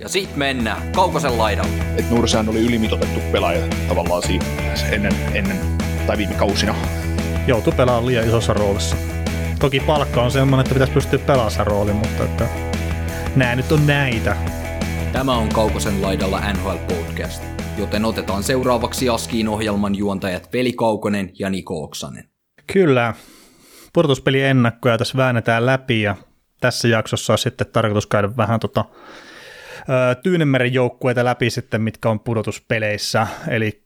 Ja sit mennään Kaukosen laidalle. Et Nursään oli ylimitotettu pelaaja tavallaan siinä ennen, ennen tai viime kausina. Joutu pelaamaan liian isossa roolissa. Toki palkka on semmoinen, että pitäisi pystyä pelaamaan rooli, mutta että nää nyt on näitä. Tämä on Kaukosen laidalla NHL Podcast, joten otetaan seuraavaksi Askiin ohjelman juontajat Veli Kaukonen ja Niko Oksanen. Kyllä. Pudotuspeli ennakkoja tässä väännetään läpi ja tässä jaksossa on sitten tarkoitus käydä vähän tota, Tyynemeren joukkueita läpi sitten, mitkä on pudotuspeleissä, eli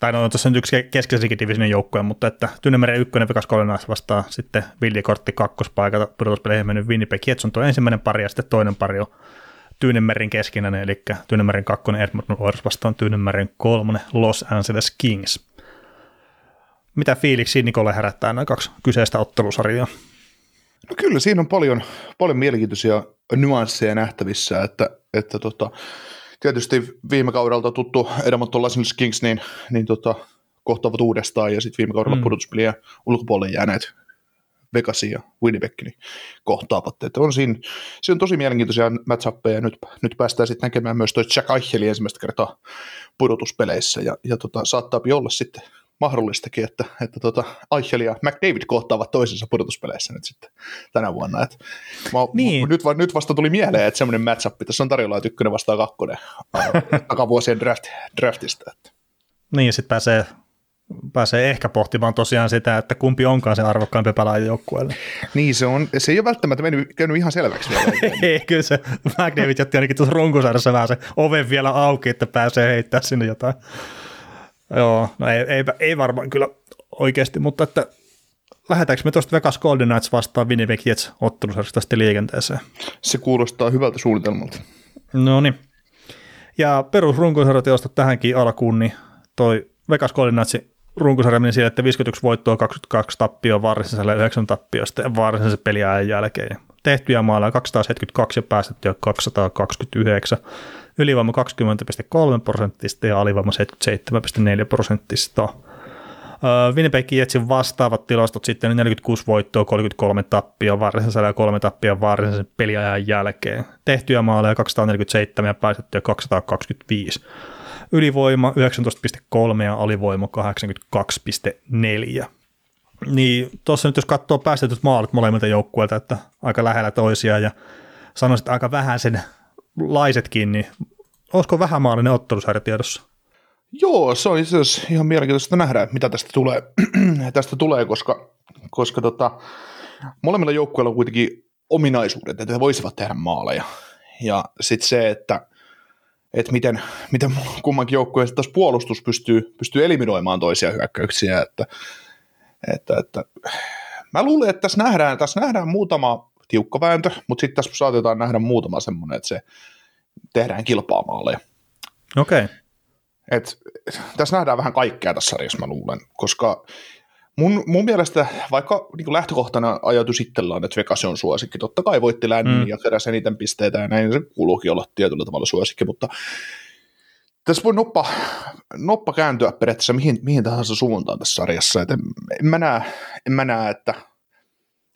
tai no on yksi keskeisikin divisionin joukkue, mutta että Tyynemeren ykkönen Vegas Goldeneyes vastaa sitten villikortti kakkospaikalta pudotuspeleihin mennyt Winnipeg Jets on tuo ensimmäinen pari ja sitten toinen pari on Tyynemeren keskinäinen, eli Tyynemeren kakkonen Edmonton Oilers vastaan Tyynemeren kolmonen Los Angeles Kings. Mitä fiiliksi Nikolle herättää nämä kaksi kyseistä ottelusarjaa? No kyllä, siinä on paljon, paljon mielenkiintoisia nyansseja nähtävissä, että, että tota, tietysti viime kaudelta tuttu Edmonton Los Angeles Kings, niin, niin tota, kohtaavat uudestaan, ja sitten viime kaudella mm. pudotuspeliä ulkopuolelle jääneet Vegasin ja Winnipeg niin kohtaavat. Että on siinä, siinä on tosi mielenkiintoisia matchappeja, ja nyt, nyt päästään sitten näkemään myös toi Jack Eicheli ensimmäistä kertaa pudotuspeleissä, ja, ja tota, saattaa olla sitten mahdollistakin, että, että tota, Eichel ja McDavid kohtaavat toisensa pudotuspeleissä nyt sitten tänä vuonna. Et mä, niin. nyt, nyt, vasta tuli mieleen, että semmoinen matchup tässä on tarjolla, että ykkönen vastaa kakkonen takavuosien draft, draftista. Että. Niin, ja sitten pääsee, pääsee ehkä pohtimaan tosiaan sitä, että kumpi onkaan se arvokkaampi pelaaja joukkueelle. Niin, se, on, se ei ole välttämättä mennyt, käynyt ihan selväksi vielä. ei, kyllä se McDavid jätti ainakin tuossa runkosarjassa vähän se oven vielä auki, että pääsee heittämään sinne jotain Joo, no ei, ei, ei varmaan kyllä oikeasti, mutta että lähdetäänkö me tuosta Vegas Golden Knights vastaan Winnipeg Jets ottelusarjasta sitten liikenteeseen? Se kuulostaa hyvältä suunnitelmalta. No niin. Ja perusrunkosarjateosta tähänkin alkuun, niin toi Vegas Golden Knightsin runkosarja meni siihen, että 51 voittoa, 22 tappioa varsinaisella 9 tappiosta ja varsinaisen peliajan jälkeen. Tehtyjä maaleja 272 ja päästettyjä 229 ylivoima 20,3 prosenttista ja alivoima 77,4 prosenttista. Winnipeg Jetsin vastaavat tilastot sitten 46 voittoa, 33 tappia varsinaisella ja 3 tappia varsinaisen peliajan jälkeen. Tehtyjä maaleja 247 ja päästettyjä 225. Ylivoima 19,3 ja alivoima 82,4. Niin tuossa nyt jos katsoo päästetyt maalit molemmilta joukkueilta, että aika lähellä toisiaan ja sanoisin, että aika vähän sen laisetkin, niin olisiko vähämaalinen ottelusarja tiedossa? Joo, se on itse ihan mielenkiintoista nähdä, mitä tästä tulee, tästä tulee koska, koska tota, molemmilla joukkueilla on kuitenkin ominaisuudet, että he voisivat tehdä maaleja. Ja sitten se, että, että miten, miten kummankin joukkueen taas puolustus pystyy, pystyy eliminoimaan toisia hyökkäyksiä. Että, että, että, mä luulen, että tässä nähdään, tässä nähdään muutama tiukka vääntö, mutta sitten tässä saatetaan nähdä muutama semmoinen, että se tehdään kilpaamaaleja. Okei. Okay. Et, tässä nähdään vähän kaikkea tässä sarjassa, mä luulen, koska mun, mun mielestä vaikka niin lähtökohtana ajatus itsellään, että Vegas on suosikki, totta kai voitti lännin mm. ja keräsi eniten pisteitä ja näin se kuuluukin olla tietyllä tavalla suosikki, mutta tässä voi noppa, noppa kääntyä periaatteessa mihin, mihin tahansa suuntaan tässä sarjassa. Et en, en, mä näe, en mä näe, että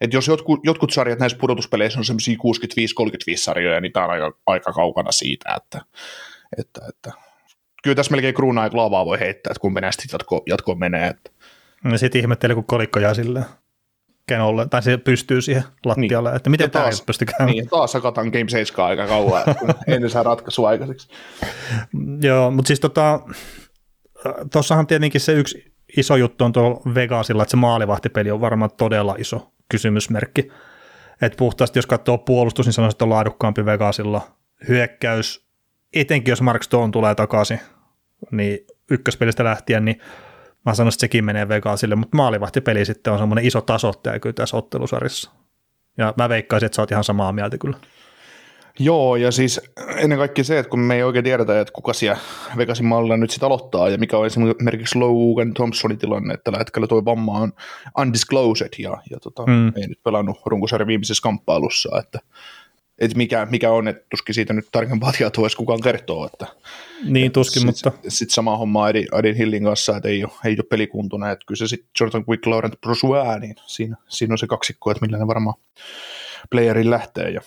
että jos jotkut, jotkut sarjat näissä pudotuspeleissä on semmoisia 65-35 sarjoja, niin tämä on aika, aika kaukana siitä, että, että, että kyllä tässä melkein kruunaa ja klaavaa voi heittää, että kumpi näistä jatko, jatkoon menee. Että. Ja sitten ihmettelee, kun kolikko jää silleen kenolle, tai se pystyy siihen lattialle, niin. että miten tämä taas, pystyy käymään. Niin, taas sakataan Game 7 aika kauan, kun ennen saa ratkaisua aikaiseksi. Joo, mutta siis tota, tuossahan tietenkin se yksi iso juttu on tuolla Vegasilla, että se maalivahtipeli on varmaan todella iso kysymysmerkki. Et puhtaasti jos katsoo puolustus, niin sanoisin, että on laadukkaampi Vegasilla. Hyökkäys, etenkin jos Mark Stone tulee takaisin, niin ykköspelistä lähtien, niin mä sanoisin, että sekin menee Vegasille, mutta maalivahtipeli sitten on semmoinen iso tasoittaja kyllä tässä ottelusarjassa. Ja mä veikkaisin, että sä oot ihan samaa mieltä kyllä. Joo, ja siis ennen kaikkea se, että kun me ei oikein tiedetä, että kuka siellä Vegasin mallilla nyt sitten aloittaa, ja mikä on esimerkiksi Logan Thompsonin tilanne, että tällä hetkellä tuo vamma on undisclosed, ja, ja tota, mm. ei nyt pelannut runkosarjan viimeisessä kamppailussa, että, että mikä, mikä on, että tuskin siitä nyt tarkempaa tietoa edes kukaan kertoo. Että, niin, että tuskin, sit, mutta... Sitten sama homma Edin, Edin Hillin kanssa, että ei ole, ei ole pelikuntuna, että kyllä se sitten Jordan Quick, Laurent Brosua, niin siinä, siinä on se kaksikko, että millä ne varmaan playerin lähtee, ja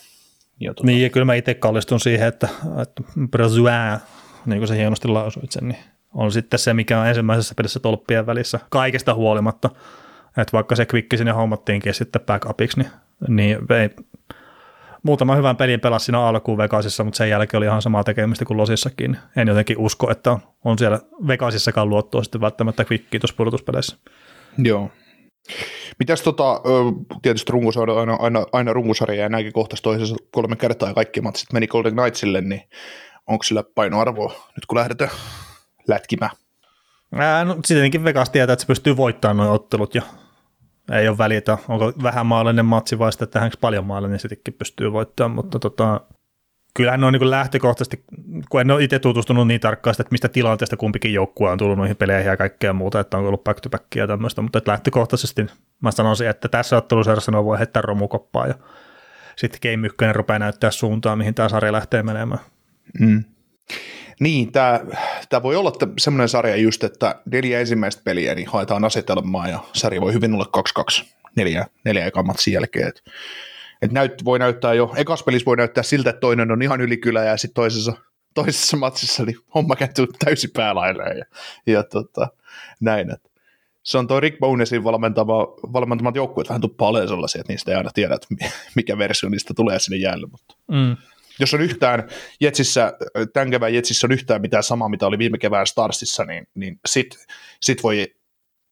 Ja tuota... Niin, ja kyllä mä itse kallistun siihen, että, että Brazuin, niin kuin se hienosti lausuit sen, niin on sitten se, mikä on ensimmäisessä pelissä tolppien välissä kaikesta huolimatta. Että vaikka se kvikki sinne hommattiinkin sitten backupiksi, niin, niin ei, muutama hyvän pelin pelasi siinä alkuun Vegasissa, mutta sen jälkeen oli ihan samaa tekemistä kuin Losissakin. En jotenkin usko, että on, on siellä Vegasissakaan luottoa sitten välttämättä kvikkiä tuossa pudotuspeleissä. Joo. Mitäs tota, tietysti runkosarja aina, aina, aina runkosarja ja näinkin kohtaisi toisessa kolme kertaa ja kaikki matsit meni Golden Knightsille, niin onko sillä painoarvoa nyt kun lähdetään lätkimään? Ää, no, tietenkin Vegas tietää, että se pystyy voittamaan nuo ottelut ja ei ole väliä, onko vähän maallinen matsi vai sitten tähänkin paljon maallinen, niin sittenkin pystyy voittamaan, mutta tota, kyllähän ne on niin lähtökohtaisesti, kun en ole itse tutustunut niin tarkkaan, että mistä tilanteesta kumpikin joukkue on tullut noihin peleihin ja kaikkea muuta, että on ollut back to back ja tämmöistä, mutta että lähtökohtaisesti mä sanoisin, että tässä ottelusarjassa ne voi heittää romukoppaa ja sitten Game 1 rupeaa näyttää suuntaan, mihin tämä sarja lähtee menemään. Mm. Niin, tämä, tämä voi olla semmoinen sarja just, että neljä ensimmäistä peliä niin haetaan asetelmaa ja sarja voi hyvin olla 2-2 neljä, neljä ekan matsin jälkeen. Et, et näyt, voi näyttää jo, ekas pelissä voi näyttää siltä, että toinen on ihan ylikylä ja sitten toisessa, toisessa matsissa niin homma kääntyy täysin päälailleen ja, ja tota, näin. Et se on tuo Rick Bonesin valmentama, valmentamat joukkueet vähän paljon sellaisia, että niistä ei aina tiedä, että mikä versio niistä tulee sinne jäälle. Mutta. Mm jos on yhtään Jetsissä, tämän kevään Jetsissä on yhtään mitään samaa, mitä oli viime kevään Starsissa, niin, niin sit, sit voi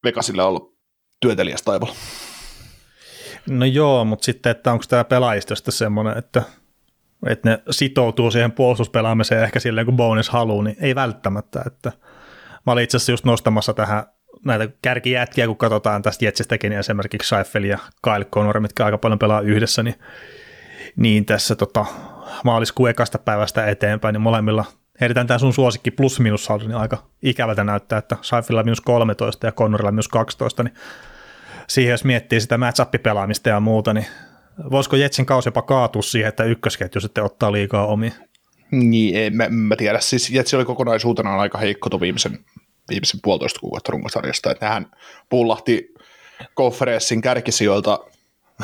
Vegasille olla työtelijäs taivaalla. No joo, mutta sitten, että onko tämä pelaajistosta semmoinen, että, että ne sitoutuu siihen puolustuspelaamiseen ehkä silleen, kun bonus haluaa, niin ei välttämättä. Että mä olin itse asiassa just nostamassa tähän näitä kärkijätkiä, kun katsotaan tästä Jetsistäkin, niin esimerkiksi Seifel ja Kyle Connor, mitkä aika paljon pelaa yhdessä, niin, niin tässä tota, maaliskuun ekasta päivästä eteenpäin, niin molemmilla heitetään tämä sun suosikki plus minus saldo, niin aika ikävältä näyttää, että Saifilla minus 13 ja Connorilla minus 12, niin siihen jos miettii sitä match-pelaamista ja muuta, niin voisiko Jetsin kausi jopa kaatua siihen, että ykkösketju sitten ottaa liikaa omia? Niin, en mä, mä tiedä. Siis Jetsi oli kokonaisuutena aika heikko tuon viimeisen, viimeisen puolitoista kuukautta runkosarjasta, että nehän pullahti konferenssin kärkisijoilta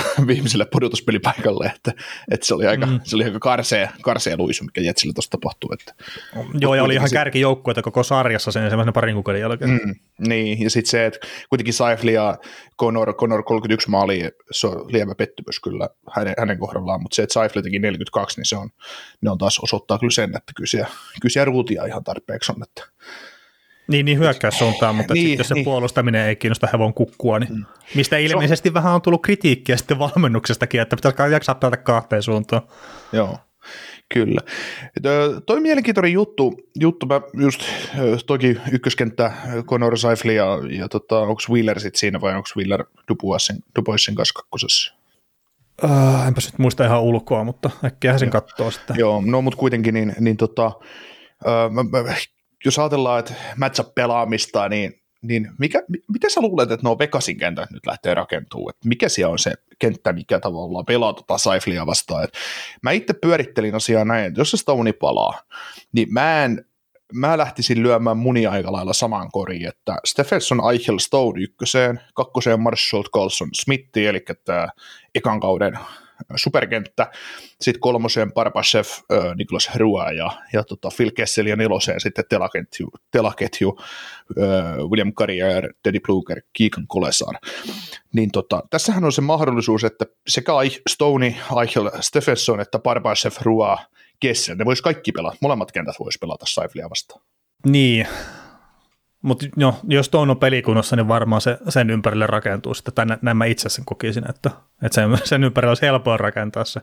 viimeiselle pudotuspelipaikalle, että, että se oli aika, mm. se oli aika karsea, karsea luisu, mikä Jetsillä tuossa tapahtui. Että, Joo, ja oli ihan kärkijoukkueita koko sarjassa sen ensimmäisen parin kuukauden jälkeen. Mm, niin, ja sitten se, että kuitenkin Saifli ja Conor, Conor 31 maali, se on lievä pettymys kyllä hänen, hänen kohdallaan, mutta se, että Saifli teki 42, niin se on, ne on taas osoittaa kyllä sen, että kyllä siellä, kyllä siellä ruutia ihan tarpeeksi on, että niin, niin suuntaan, mutta niin, sitten jos se niin. puolustaminen ei kiinnosta hevon kukkua, niin mm. mistä ilmeisesti on... vähän on tullut kritiikkiä sitten valmennuksestakin, että pitäisi jaksaa pelata kahteen suuntaan. Joo, kyllä. Toi mielenkiintoinen juttu, juttu mä just toki ykköskenttä Conor Seifli ja, ja tota, onko Wheeler sitten siinä vai onko Wheeler Duboisin kanssa kakkosessa? Uh, enpä nyt muista ihan ulkoa, mutta äkkiä sen katsoo sitten. Joo, no mutta kuitenkin niin, niin tota, mä, mä jos ajatellaan, että matchup-pelaamista, niin, niin mikä, miten sä luulet, että nuo Vegasin kentät nyt lähtee rakentumaan? Että mikä siellä on se kenttä, mikä tavallaan pelaa tota Saiflia vastaan? Et mä itse pyörittelin asiaa näin, että jos se Stone palaa, niin mä en mä lähtisin lyömään muni aika lailla samaan koriin, että Stephenson, Eichel, Stone ykköseen, kakkoseen Marshall, Carlson, Smithi, eli tämä ekan kauden superkenttä, sitten kolmoseen Barbashev, äh, Niklas Hrua ja, ja tota Phil Kessel ja neloseen sitten telaketju, telaketju äh, William Carrier, Teddy Pluger, Keegan Kolesar. Niin tota, tässähän on se mahdollisuus, että sekä Stone, Eichel, Stephenson että Barbashev, Hrua, Kessel, ne vois kaikki pelata, molemmat kentät vois pelata Saiflia vastaan. Niin, mutta no, jos tuon on pelikunnossa, niin varmaan se, sen ympärille rakentuu sitten, tai näin mä itse sen kokisin, että, että sen, sen ympärille olisi helppoa rakentaa se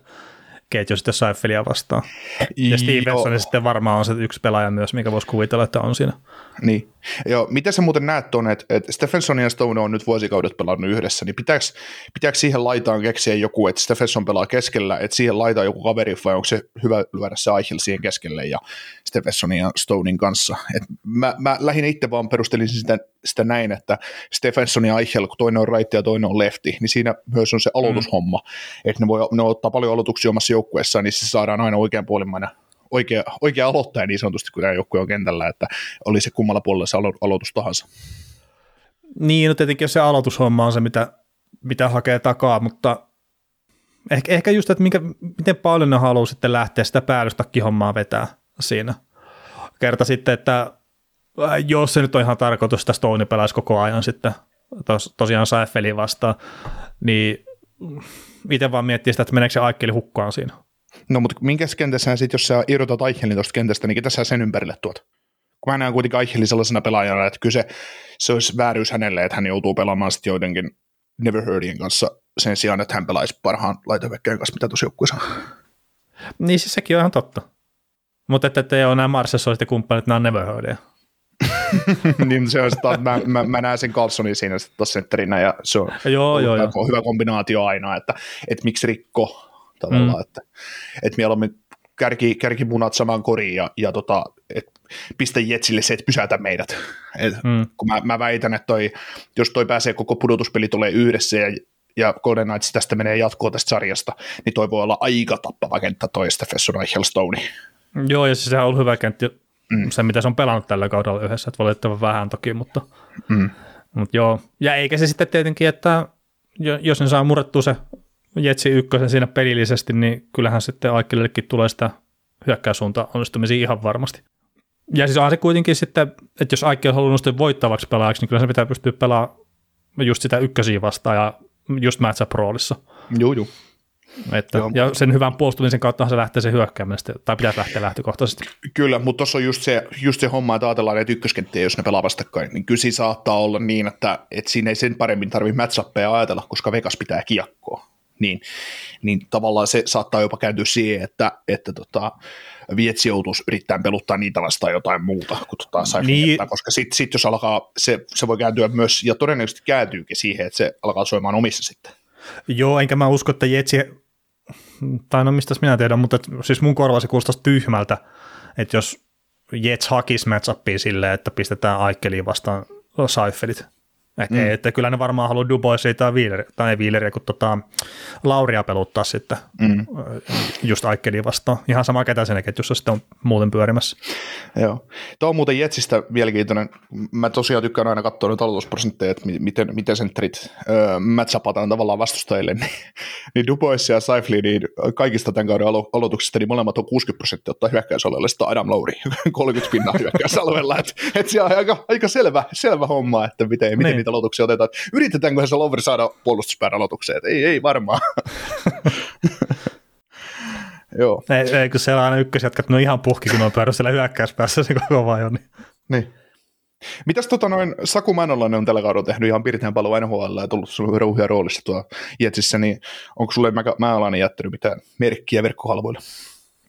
ketju sitten Seifelia vastaan. Ja Stevenson sitten varmaan on se yksi pelaaja myös, mikä voisi kuvitella, että on siinä. Niin. Joo, miten sä muuten näet tuonne, että, että Stephenson ja Stone on nyt vuosikaudet pelannut yhdessä, niin pitääkö, pitääkö siihen laitaan keksiä joku, että Stephenson pelaa keskellä, että siihen laitaan joku kaveri, vai onko se hyvä lyödä se Eichel siihen keskelle ja Stephensonin ja Stonein kanssa. Et mä, mä lähinnä itse vaan perustelin sitä, sitä näin, että Stephenson ja Eichel, kun toinen on right ja toinen on lefti, niin siinä myös on se aloitushomma, mm. että ne voi ne ottaa paljon aloituksia omassa joukkueessaan, niin se saadaan aina oikean puolimmainen oikea, oikea aloittaja niin sanotusti, kun tämä joukkue on kentällä, että oli se kummalla puolella se alo- aloitus tahansa. Niin, no tietenkin se aloitushomma on se, mitä, mitä hakee takaa, mutta Ehkä, ehkä just, että minkä, miten paljon ne haluaa sitten lähteä sitä päällystakki-hommaa vetää siinä. Kerta sitten, että jos se nyt on ihan tarkoitus, että Stone pelaisi koko ajan sitten tos, tosiaan Saifeli vastaan, niin itse vaan miettii sitä, että meneekö se Aikkeli hukkaan siinä. No mutta minkä kentässä sitten, jos sä irrotat Aichelin tuosta kentästä, niin ketä sä sen ympärille tuot? Kun mä näen kuitenkin Aichelin sellaisena pelaajana, että kyse se olisi vääryys hänelle, että hän joutuu pelaamaan sitten joidenkin Never Heardien kanssa sen sijaan, että hän pelaisi parhaan laitavekkeen kanssa, mitä tuossa joukkueessa. Niin siis sekin on ihan totta. Mutta että te on nämä Marsesoiset ja kumppanit, nämä on Never Heardia. niin se on sitä, mä, mä, mä, näen sen Carlsonin siinä sitten sentterinä ja se on joo, joo, hyvä, joo. hyvä kombinaatio aina, että, että miksi rikko tavallaan, mm. että, että mieluummin kärki, kärkimunat samaan koriin ja, ja tota, et pistä Jetsille se, että pysäytä meidät. Et, mm. Kun mä, mä, väitän, että toi, jos toi pääsee koko pudotuspeli tulee yhdessä ja, ja Golden Knights tästä menee jatkoa tästä sarjasta, niin toi voi olla aika tappava kenttä toi Stephenson Stone. Joo, ja siis sehän on ollut hyvä kenttä, mm. se mitä se on pelannut tällä kaudella yhdessä, että valitettavan vähän toki, mutta, mm. mutta joo. Ja eikä se sitten tietenkin, että jos ne saa murrettua se Jetsi ykkösen siinä pelillisesti, niin kyllähän sitten Aikkelillekin tulee sitä hyökkäyssuunta onnistumisia ihan varmasti. Ja siis on se kuitenkin sitten, että jos Aikki on halunnut sitten voittavaksi pelaajaksi, niin kyllä se pitää pystyä pelaamaan just sitä ykkösiä vastaan ja just matchup roolissa. Joo, joo. Että, ja sen hyvän puolustumisen kautta se lähtee se hyökkääminen, tai pitäisi lähteä lähtökohtaisesti. Kyllä, mutta tuossa on just se, just se homma, että ajatellaan että ykköskenttiä, jos ne pelaa vastakkain, niin kyllä saattaa olla niin, että, että siinä ei sen paremmin tarvitse matchappeja ajatella, koska Vegas pitää kiekkoa niin, niin tavallaan se saattaa jopa kääntyä siihen, että, että tota, Vietsi joutuisi yrittämään peluttaa niitä vastaan jotain muuta kuin tota niin. koska sitten sit jos alkaa, se, se voi kääntyä myös, ja todennäköisesti kääntyykin siihen, että se alkaa soimaan omissa sitten. Joo, enkä mä usko, että Jetsi, tai no mistä minä tiedän, mutta siis mun korva se kuulostaisi tyhmältä, että jos Jets hakisi matchupia silleen, että pistetään Aikkeliin vastaan Seifelit, et, mm. että kyllä ne varmaan haluaa Duboisia tai, Wheeler, tai ei Wheeleria, kun tota, Lauria peluttaa sitten mm. just Aikkelia vastaan. Ihan sama ketä sen ketjussa sitten on muuten pyörimässä. Joo. Tuo on muuten Jetsistä mielenkiintoinen. Mä tosiaan tykkään aina katsoa nyt aloitusprosentteja, että miten, miten sentterit öö, matchapataan tavallaan vastustajille. niin, Dubois ja Saifli, niin kaikista tämän kauden alo- aloituksista, niin molemmat on 60 prosenttia ottaa hyökkäysalueelle, sitten Adam Lauri 30 pinnaa hyökkäysalueella. Että et se on aika, aika selvä, selvä homma, että miten, miten niin niitä aloituksia otetaan. Yritetäänkö se Lover saada puolustuspään aloitukseen? Ei, ei varmaan. Joo. Ei, ei, kun siellä on aina ykkösjätkät, no ihan puhki, kun on pyörä siellä hyökkäyspäässä se koko ajan. Niin. niin. Mitäs tota noin, Saku Mänolainen on tällä kaudella tehnyt ihan pirteän paljon NHL ja tullut sinulle rauhia roolissa tuolla Jetsissä, niin onko sulle Mäalainen jättänyt mitään merkkiä verkkohalvoilla?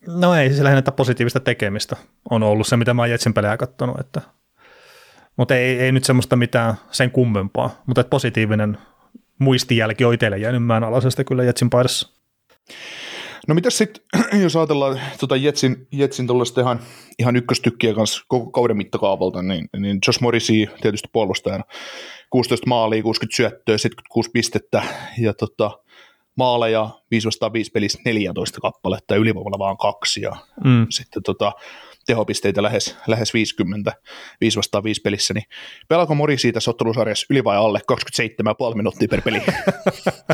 No ei, siis lähinnä positiivista tekemistä on ollut se, mitä mä oon Jetsin pelejä katsonut, että mutta ei, ei nyt semmoista mitään sen kummempaa, mutta positiivinen muistijälki on itselle jäänyt alaisesta kyllä Jetsin paidassa. No mitä sitten, jos ajatellaan tuota Jetsin, Jetsin ihan, ihan ykköstykkiä kanssa koko kauden mittakaavalta, niin, niin Josh Morrissey tietysti puolustajana 16 maalia, 60 syöttöä, 76 pistettä ja tota, maaleja 5 vastaan 5 pelissä 14 kappaletta ja ylivoimalla vaan kaksi ja mm. sitten tota, tehopisteitä lähes, lähes 50, 5 vastaan 5 pelissä, niin pelaako Mori siitä ottelusarjassa yli vai alle 27,5 minuuttia per peli?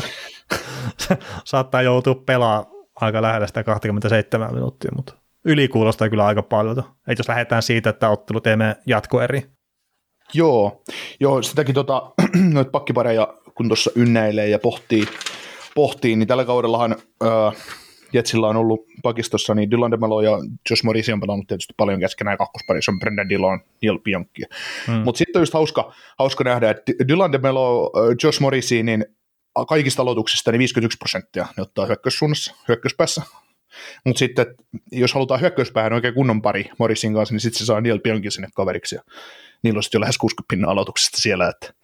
Saattaa joutua pelaa aika lähellä sitä 27 minuuttia, mutta yli kuulostaa kyllä aika paljon. Ei jos lähdetään siitä, että ottelu teemme jatkoeri. Joo, joo sitäkin tota, noita pakkipareja, kun tuossa ynnäilee ja pohtii, pohtii, niin tällä kaudellahan öö, Jetsillä on ollut pakistossa, niin Dylan DeMelo ja Josh Morrissey on pelannut tietysti paljon keskenään, kakkosparissa on Brendan Dillon, Neil Bianchi. Hmm. Mutta sitten on just hauska, hauska nähdä, että Dylan DeMelo, Josh Morrissey, niin kaikista aloituksista niin 51 prosenttia ne ottaa hyökkäyssuunnassa, hyökkäyspäässä. Mutta sitten, jos halutaan hyökkäyspäähän oikein kunnon pari Morrisin kanssa, niin sitten se saa Neil Bionkin sinne kaveriksi. Ja niillä on sitten jo lähes 60 pinnan aloituksesta siellä, että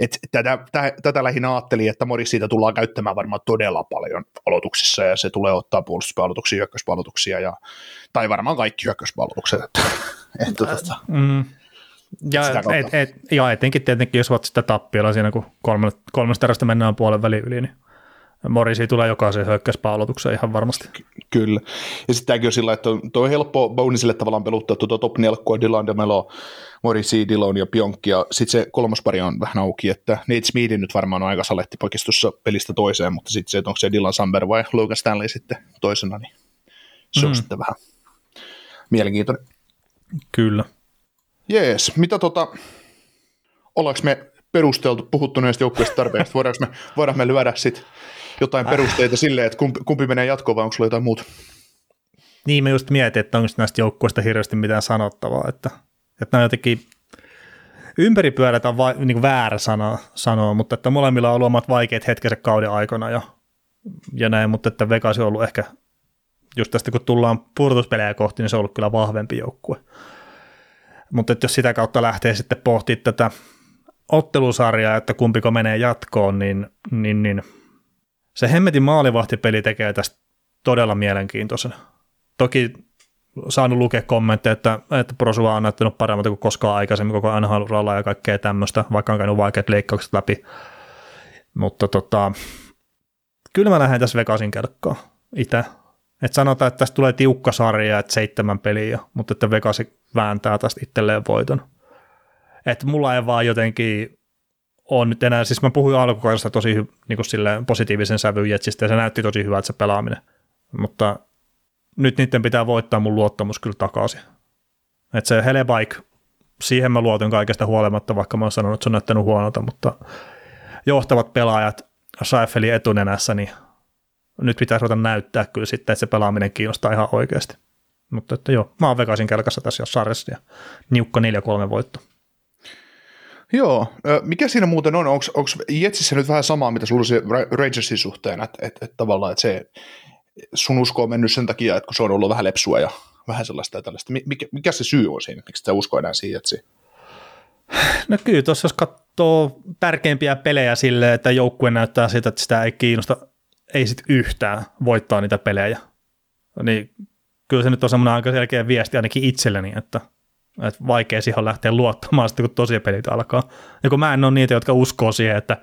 et tätä, tätä, tätä lähinnä ajattelin, että Moris siitä tullaan käyttämään varmaan todella paljon aloituksissa ja se tulee ottaa puolustuspalautuksia, hyökkäyspalautuksia ja, tai varmaan kaikki hyökkäyspalautukset. Että, että, että, mm. Ja, et, et, ja etenkin tietenkin, jos olet sitä tappiolla siinä, kun kolme, kolmesta mennään puolen välin yli, niin Morisi tulee jokaisen hyökkäyspääolotukseen ihan varmasti. Ky- kyllä. Ja sitten tämäkin on sillä, että tuo on helppo Bonisille tavallaan peluttaa tuota top 4 Dylan Demelo, Morisi, Dillon ja Pionkki, ja sitten se kolmas pari on vähän auki, että Nate Smeedin nyt varmaan on aika saletti pakistossa pelistä toiseen, mutta sitten se, että onko se Dylan Samber vai Logan Stanley sitten toisena, niin se on mm. sitten vähän mielenkiintoinen. Kyllä. Jees, mitä tota, ollaanko me perusteltu, puhuttu näistä joukkueista tarpeeksi, voidaanko me, voidaan me lyödä sitten jotain perusteita sille, että kumpi, kumpi menee jatkoon vai onko sulla jotain muuta? Niin, mä just mietin, että onko näistä joukkueista hirveästi mitään sanottavaa, että, että nämä jotenkin ympäripyörät on va, niin väärä sana sanoa, mutta että molemmilla on ollut omat vaikeat hetkeiset kauden aikana ja, ja näin, mutta että Vegas on ollut ehkä, just tästä kun tullaan purtuspelejä kohti, niin se on ollut kyllä vahvempi joukkue. Mutta että jos sitä kautta lähtee sitten pohtimaan tätä ottelusarjaa, että kumpiko menee jatkoon, niin, niin, niin se hemmetin maalivahtipeli tekee tästä todella mielenkiintoisen. Toki saanut lukea kommentteja, että, että Prosua on näyttänyt paremmalta kuin koskaan aikaisemmin koko nhl ja kaikkea tämmöistä, vaikka on käynyt vaikeat leikkaukset läpi. Mutta tota, kyllä mä lähden tässä Vegasin kelkkaan itse. Että sanotaan, että tästä tulee tiukka sarja, että seitsemän peliä, mutta että Vegas vääntää tästä itselleen voiton. Että mulla ei vaan jotenkin on nyt enää, siis mä puhuin alkukaudesta tosi niin kuin silleen, positiivisen sävyn Jetsistä ja se näytti tosi hyvältä se pelaaminen, mutta nyt niiden pitää voittaa mun luottamus kyllä takaisin. Että se Helebaik, siihen mä luotin kaikesta huolimatta, vaikka mä oon sanonut, että se on näyttänyt huonolta, mutta johtavat pelaajat Seifelin etunenässä, niin nyt pitäisi ruveta näyttää kyllä sitten, että se pelaaminen kiinnostaa ihan oikeasti. Mutta että joo, mä oon Vegasin kelkassa tässä sarjassa ja niukka 4-3 voitto. Joo, mikä siinä muuten on? Onko Jetsissä nyt vähän samaa, mitä sulla oli Rangersin suhteen, että et, et tavallaan että se sun usko on mennyt sen takia, että kun se on ollut vähän lepsua ja vähän sellaista ja tällaista. Mikä, mikä se syy on siinä, miksi sä usko enää siihen Jetsiin? No kyllä, tuossa jos katsoo tärkeimpiä pelejä silleen, että joukkue näyttää sitä, että sitä ei kiinnosta, ei sit yhtään voittaa niitä pelejä, niin kyllä se nyt on semmoinen aika selkeä viesti ainakin itselleni, että – että vaikea siihen lähteä luottamaan sitten, kun tosi pelit alkaa. Ja kun mä en ole niitä, jotka uskoo siihen, että,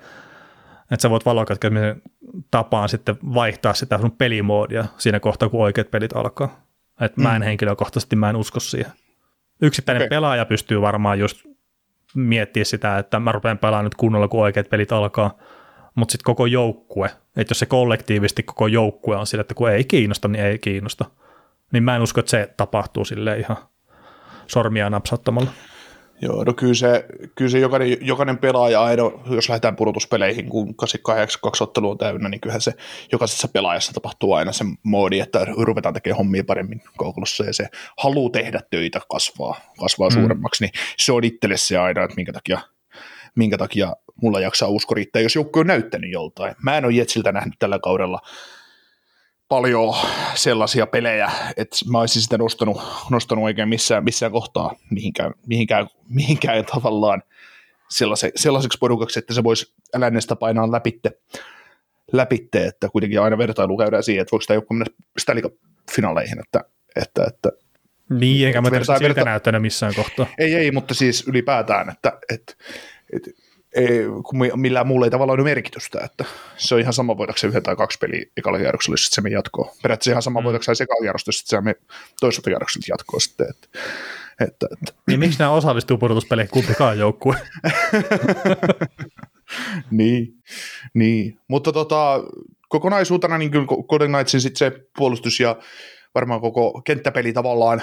että sä voit valokatkemisen tapaan sitten vaihtaa sitä sun pelimoodia siinä kohtaa, kun oikeat pelit alkaa. Että mä en mm. henkilökohtaisesti mä en usko siihen. Yksittäinen okay. pelaaja pystyy varmaan just miettiä sitä, että mä rupean pelaamaan nyt kunnolla, kun oikeat pelit alkaa, mutta sitten koko joukkue, että jos se kollektiivisesti koko joukkue on sillä, että kun ei kiinnosta, niin ei kiinnosta, niin mä en usko, että se tapahtuu sille ihan sormia napsauttamalla. Joo, no kyllä se, kyllä se jokainen, jokainen pelaaja aina, jos lähdetään pudotuspeleihin, kun 88 kaksi ottelua on täynnä, niin kyllähän se jokaisessa pelaajassa tapahtuu aina se moodi, että ruvetaan tekemään hommia paremmin koukulussa ja se halu tehdä töitä kasvaa, kasvaa mm. suuremmaksi, niin se on itselle se aina, että minkä takia, minkä takia mulla jaksaa usko riittää, jos joukko on näyttänyt joltain. Mä en ole Jetsiltä nähnyt tällä kaudella paljon sellaisia pelejä, että mä olisin sitä nostanut, nostanut oikein missään, missään kohtaa mihinkään, mihinkään, mihinkään tavallaan sellaise, sellaiseksi porukaksi, että se voisi lännestä painaa läpitte, läpitte, että kuitenkin aina vertailu käydään siihen, että voiko sitä joku mennä Stanley finaaleihin, että, että, että niin, eikä mä verta, verta, näyttänyt missään kohtaa. Ei, ei, mutta siis ylipäätään, että, että, että ei, kun millään muulla ei tavallaan ole merkitystä, että se on ihan sama voidaanko se yhden tai kaksi peliä ekalla kierroksella, jos se me jatkoo. Periaatteessa ihan sama mm. voidaanko se ekalla kierrosta, jos se me toisella kierroksella jatkoa sitten. Että, että, että. Niin miksi nämä osallistuu pudotuspeleihin kumpikaan joukkue? niin, niin, mutta tota, kokonaisuutena niin kyllä Golden Knightsin sit se puolustus ja varmaan koko kenttäpeli tavallaan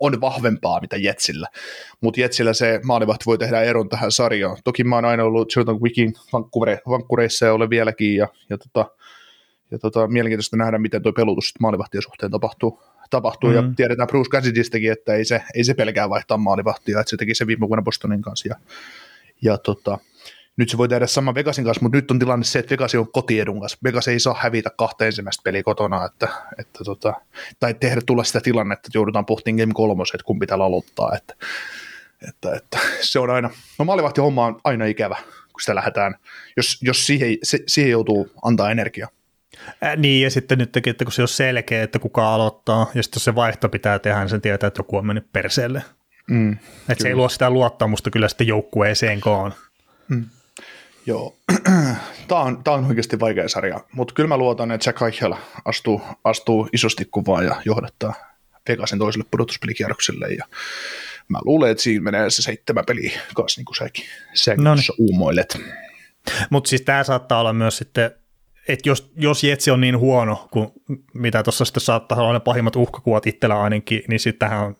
on vahvempaa mitä Jetsillä, mutta Jetsillä se maalivahti voi tehdä eron tähän sarjaan. Toki mä oon aina ollut Jonathan Wickin vankkureissa ja olen vieläkin, ja, ja, tota, ja tota, mielenkiintoista nähdä, miten tuo pelutus maalivahtien suhteen tapahtuu. tapahtuu mm-hmm. Ja tiedetään Bruce Cassidystäkin, että ei se, ei se pelkää vaihtaa maalivahtia, että se teki se viime vuonna Bostonin kanssa. Ja, ja tota, nyt se voi tehdä sama Vegasin kanssa, mutta nyt on tilanne se, että Vegas on kotiedun kanssa. Vegas ei saa hävitä kahta ensimmäistä peliä kotona, että, että tota, tai tehdä tulla sitä tilannetta, että joudutaan pohtimaan Game 3, että kun pitää aloittaa. Että, että, että, se on aina, no maalivahti homma on aina ikävä, kun sitä lähdetään, jos, jos siihen, se, siihen joutuu antaa energiaa. Äh, niin, ja sitten nyt teki, että kun se on selkeä, että kuka aloittaa, ja sitten jos se vaihto pitää tehdä, niin sen tietää, että joku on mennyt perseelle. Mm, että se ei luo sitä luottamusta kyllä sitten joukkueeseenkaan. Mm. Joo, tämä on, tämä on oikeasti vaikea sarja, mutta kyllä mä luotan, että Jack Eichel astuu, astuu isosti kuvaan ja johdattaa Vegasin toiselle pudotuspelikierrokselle ja mä luulen, että siinä menee se seitsemän peliä kanssa, niin kuin säkin, säkin uumoilet. Mutta siis tämä saattaa olla myös sitten, että jos, jos Jetsi on niin huono, kuin mitä tuossa sitten saattaa olla ne pahimmat uhkakuvat itsellä ainakin, niin sitten tämähän on,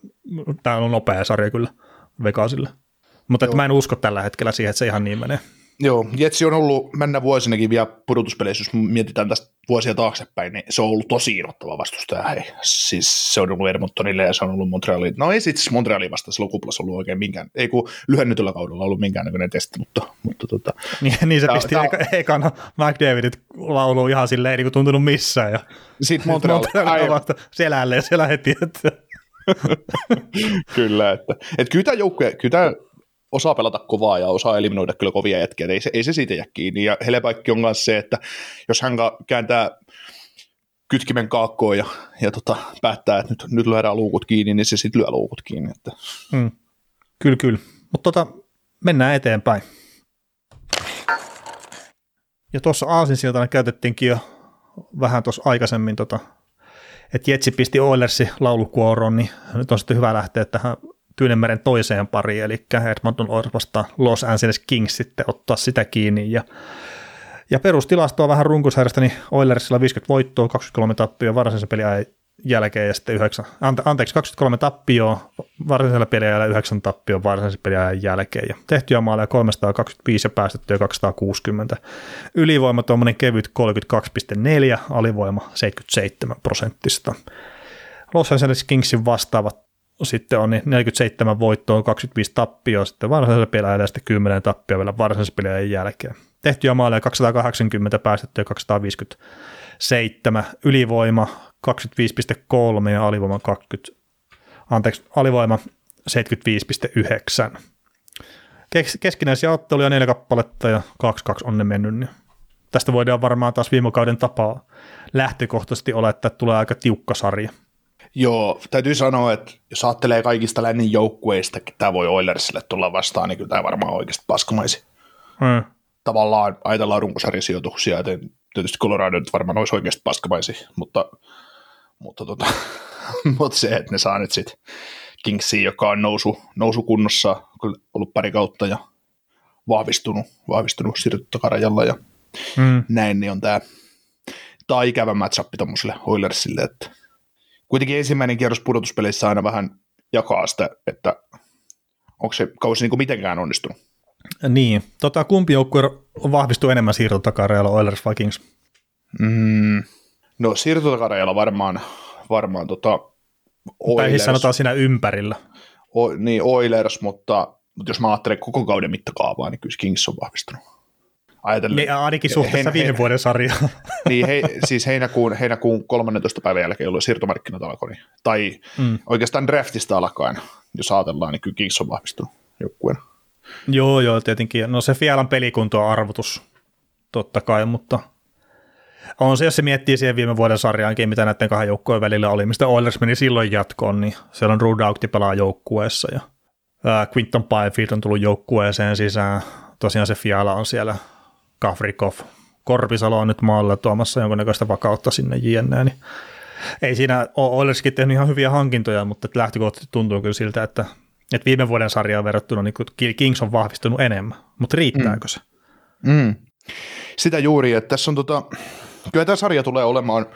tämä on nopea sarja kyllä Vegasille. Mutta että mä en usko tällä hetkellä siihen, että se ihan niin menee. Joo, Jetsi on ollut mennä vuosinakin vielä pudotuspeleissä, jos mietitään tästä vuosia taaksepäin, niin se on ollut tosi innoittava vastustaja. Hei. Siis se on ollut Edmontonille ja se on ollut Montrealin. No ei sitten Montrealin vasta silloin kuplassa ollut oikein minkään, ei kun lyhennetyllä kaudella ollut minkäännäköinen testi, mutta, mutta tota, Niin, niin se Tää- pisti tää- eka, ekana McDavidit lauluun ihan silleen, ei niinku tuntunut missään. Ja sitten Montreal, Montreal vasta selälleen siellä heti. Että. kyllä, että, että kyllä tämä joukkue, kyllä tämä osaa pelata kovaa ja osaa eliminoida kyllä kovia jätkiä, ei se, ei se siitä jää kiinni. Ja Helepaikki on myös se, että jos hän kääntää kytkimen kaakkoon ja, ja tota, päättää, että nyt, nyt lyödään luukut kiinni, niin se sitten lyö luukut kiinni. Että. Mm. Kyllä, kyllä. Mutta tota, mennään eteenpäin. Ja tuossa aasinsiltana käytettiinkin jo vähän tuossa aikaisemmin, tota, että Jetsi pisti Oilersi laulukuoroon, niin nyt on sitten hyvä lähteä tähän Tyynemeren toiseen pariin, eli Edmonton Oilers vastaan Los Angeles Kings sitten ottaa sitä kiinni. Ja, ja perustilastoa vähän runkosarjasta, niin Oilersilla 50 voittoa, 23 tappioa varsinaisen pelin jälkeen ja sitten 9, ante, anteeksi, 23 tappioa varsinaisella peliajalla ja 9 tappioa varsinaisen peliajan jälkeen. Ja tehtyjä maaleja 325 ja päästettyjä 260. Ylivoima tuommoinen kevyt 32,4, alivoima 77 prosenttista. Los Angeles Kingsin vastaavat sitten on niin 47 voittoa, 25 tappioa sitten varsinaisella peliajalla ja sitten 10 tappioa vielä varsinaisen peliajan jälkeen. Tehtyjä maaleja 280, päästettyjä 257, ylivoima 25,3 ja alivoima 20, anteeksi, alivoima 75,9. Kes- keskinäisiä otteluja neljä kappaletta ja 2-2 on ne mennyt. Niin tästä voidaan varmaan taas viime kauden tapaa lähtökohtaisesti olettaa, että tulee aika tiukka sarja. Joo, täytyy sanoa, että jos ajattelee kaikista lännen joukkueista, tämä voi Oilersille tulla vastaan, niin kyllä tämä varmaan oikeasti paskamaisi. Hmm. Tavallaan ajatellaan runkosarjasijoituksia, joten tietysti Colorado nyt varmaan olisi oikeasti paskamaisi, mutta, mutta, tota, mutta se, että ne saa nyt sitten Kingsia, joka on nousu, nousukunnossa, kyllä ollut pari kautta ja vahvistunut, vahvistunut siirryttäkarajalla ja Hmm. näin, niin on tämä, tämä on ikävä matchup tuommoiselle Oilersille, että kuitenkin ensimmäinen kierros pudotuspeleissä aina vähän jakaa sitä, että onko se kausi niin kuin mitenkään onnistunut. Niin, tota, kumpi joukkue vahvistuu enemmän siirtotakareilla, Oilers vai Kings? Mm, no siirtotakarajalla varmaan, varmaan tota Tai siis Oilers, sanotaan siinä ympärillä. o, niin Oilers, mutta, mutta jos mä ajattelen koko kauden mittakaavaa, niin kyllä Kings on vahvistunut. Ajatellen, Niin, ainakin suhteessa Hein- viime hein- vuoden sarjaan. niin he, siis heinäkuun, heinäkuun 13. päivän jälkeen, jolloin siirtomarkkinat alkoi, niin, tai Mm. oikeastaan draftista alkaen, jos ajatellaan, niin kyllä Kings on vahvistunut joukkueena. joo, joo, tietenkin. No se Fialan pelikunto on arvotus, totta kai, mutta on se, jos se miettii siihen viime vuoden sarjaankin, mitä näiden kahden joukkueen välillä oli, mistä Oilers meni silloin jatkoon, niin siellä on Doughty pelaa joukkueessa ja ää, Quinton Byfield on tullut joukkueeseen sisään. Tosiaan se Fiala on siellä, Kafrikov, Korpisalo on nyt maalla tuomassa jonkunnäköistä vakautta sinne jne. Niin ei siinä ole tehnyt ihan hyviä hankintoja, mutta lähtökohtaisesti tuntuu kyllä siltä, että, että viime vuoden sarjaan verrattuna niin Kings on vahvistunut enemmän, mutta riittääkö se? Mm. Sitä juuri, että tässä on tota, kyllä tämä sarja tulee olemaan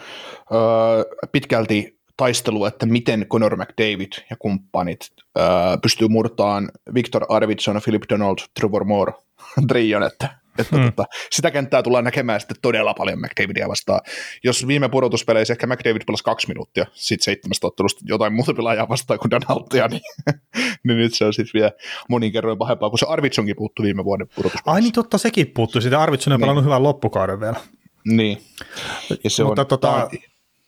öö, pitkälti taistelu, että miten Conor McDavid ja kumppanit öö, pystyy murtaan Victor Arvidsson, Philip Donald, Trevor Moore trion, että, että Hmm. tota, sitä kenttää tullaan näkemään sitten todella paljon McDavidia vastaan. Jos viime pudotuspeleissä ehkä McDavid pelasi kaksi minuuttia, sitten seitsemästä ottelusta jotain muuta pelaajaa vastaan kuin Donaldia, niin, niin nyt se on sitten vielä monin kerroin pahempaa, kun se Arvidssonkin puuttui viime vuoden pudotuspeleissä. Ai niin totta, sekin puuttui. Sitä Arvidsson on Niin. pelannut hyvän loppukauden vielä. Niin. Ja se Mutta on, tota-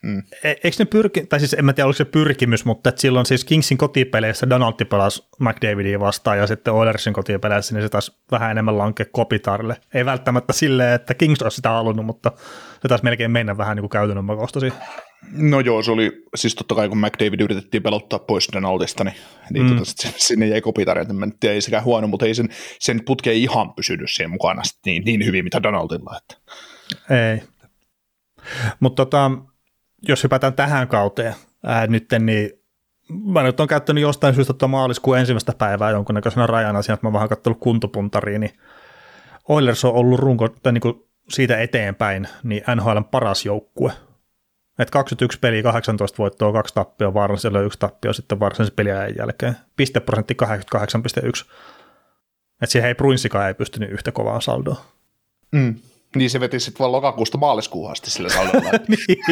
mm. E- Eikö ne pyrki, tai siis en mä tiedä oliko se pyrkimys, mutta et silloin siis Kingsin kotipeleissä Donaldi pelasi McDavidia vastaan ja sitten Oilersin kotipeleissä, niin se taisi vähän enemmän lankea Kopitarille. Ei välttämättä silleen, että Kings olisi sitä halunnut, mutta se taisi melkein mennä vähän niin kuin käytännön makosta siihen. No joo, se oli, siis totta kai kun McDavid yritettiin pelottaa pois Donaldista, niin, niin mm. tota, sinne jäi kopitareet, että ei sekään huono, mutta ei sen, sen putke ihan pysynyt siihen mukana niin, niin hyvin, mitä Donaldilla. Että. Ei. Mutta tota, jos hypätään tähän kauteen ää, nyt, niin mä nyt on käyttänyt jostain syystä tuota maaliskuun ensimmäistä päivää jonkunnäköisenä rajana siinä, että mä vähän katsellut kuntopuntariin, niin Oilers on ollut runko, tai niin kuin siitä eteenpäin, niin NHLn paras joukkue. Et 21 peliä, 18 voittoa, kaksi tappia, vaarallisella yksi tappio sitten varsinaisen peliajan jälkeen. Pisteprosentti 88,1. Että siihen ei Bruinsikaan ei pystynyt yhtä kovaa saldoa. Mm. Niin se veti sitten vaan lokakuusta maaliskuuhun asti sillä saldolla. niin.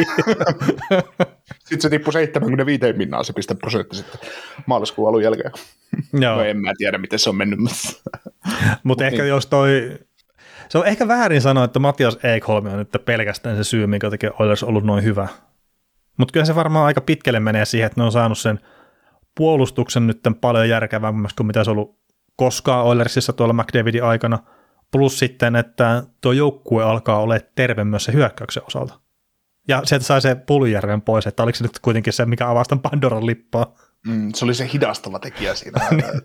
sitten se tippui 75 minnaa se pisteprosentti sitten maaliskuun alun jälkeen. Joo. No en mä tiedä, miten se on mennyt. Mutta Mut ehkä niin. jos toi se on ehkä väärin sanoa, että Matias Ekholm on nyt pelkästään se syy, minkä takia Oilers ollut noin hyvä. Mutta kyllä se varmaan aika pitkälle menee siihen, että ne on saanut sen puolustuksen nyt paljon järkevämmäksi kuin mitä se on ollut koskaan Oilersissa tuolla McDavidin aikana. Plus sitten, että tuo joukkue alkaa olla terve myös se hyökkäyksen osalta. Ja sieltä sai se Puljärven pois, että oliko se nyt kuitenkin se, mikä avasi tämän Pandoran lippaa. Mm, se oli se hidastava tekijä siinä.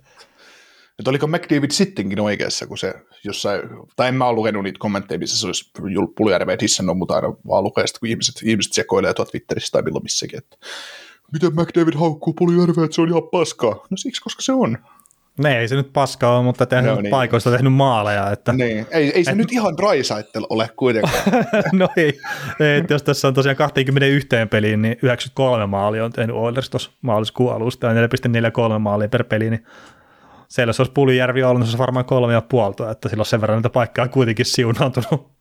Että oliko McDavid sittenkin oikeassa, kun se jossain, tai en mä ole lukenut niitä kommentteja, missä se olisi Puljärveä dissannut, mutta aina vaan lukee sitä, kun ihmiset, ihmiset sekoilee tuot Twitterissä tai milloin missäkin, että miten McDavid haukkuu Puljärveä, että se on ihan paskaa. No siksi, koska se on. Ne ei se nyt paskaa ole, mutta tehnyt niin. paikoista tehnyt maaleja. Että... Niin. Ei, ei se et... nyt ihan Drysaitl ole kuitenkaan. no ei. ei jos tässä on tosiaan 21 peliin, niin 93 maalia on tehnyt Oilers tuossa maaliskuun alusta ja 4,43 maalia per peli, niin siellä jos olisi Pulijärvi ollut, niin se olisi varmaan kolme ja puolta, että sillä on sen verran niitä paikkaa kuitenkin siunaantunut.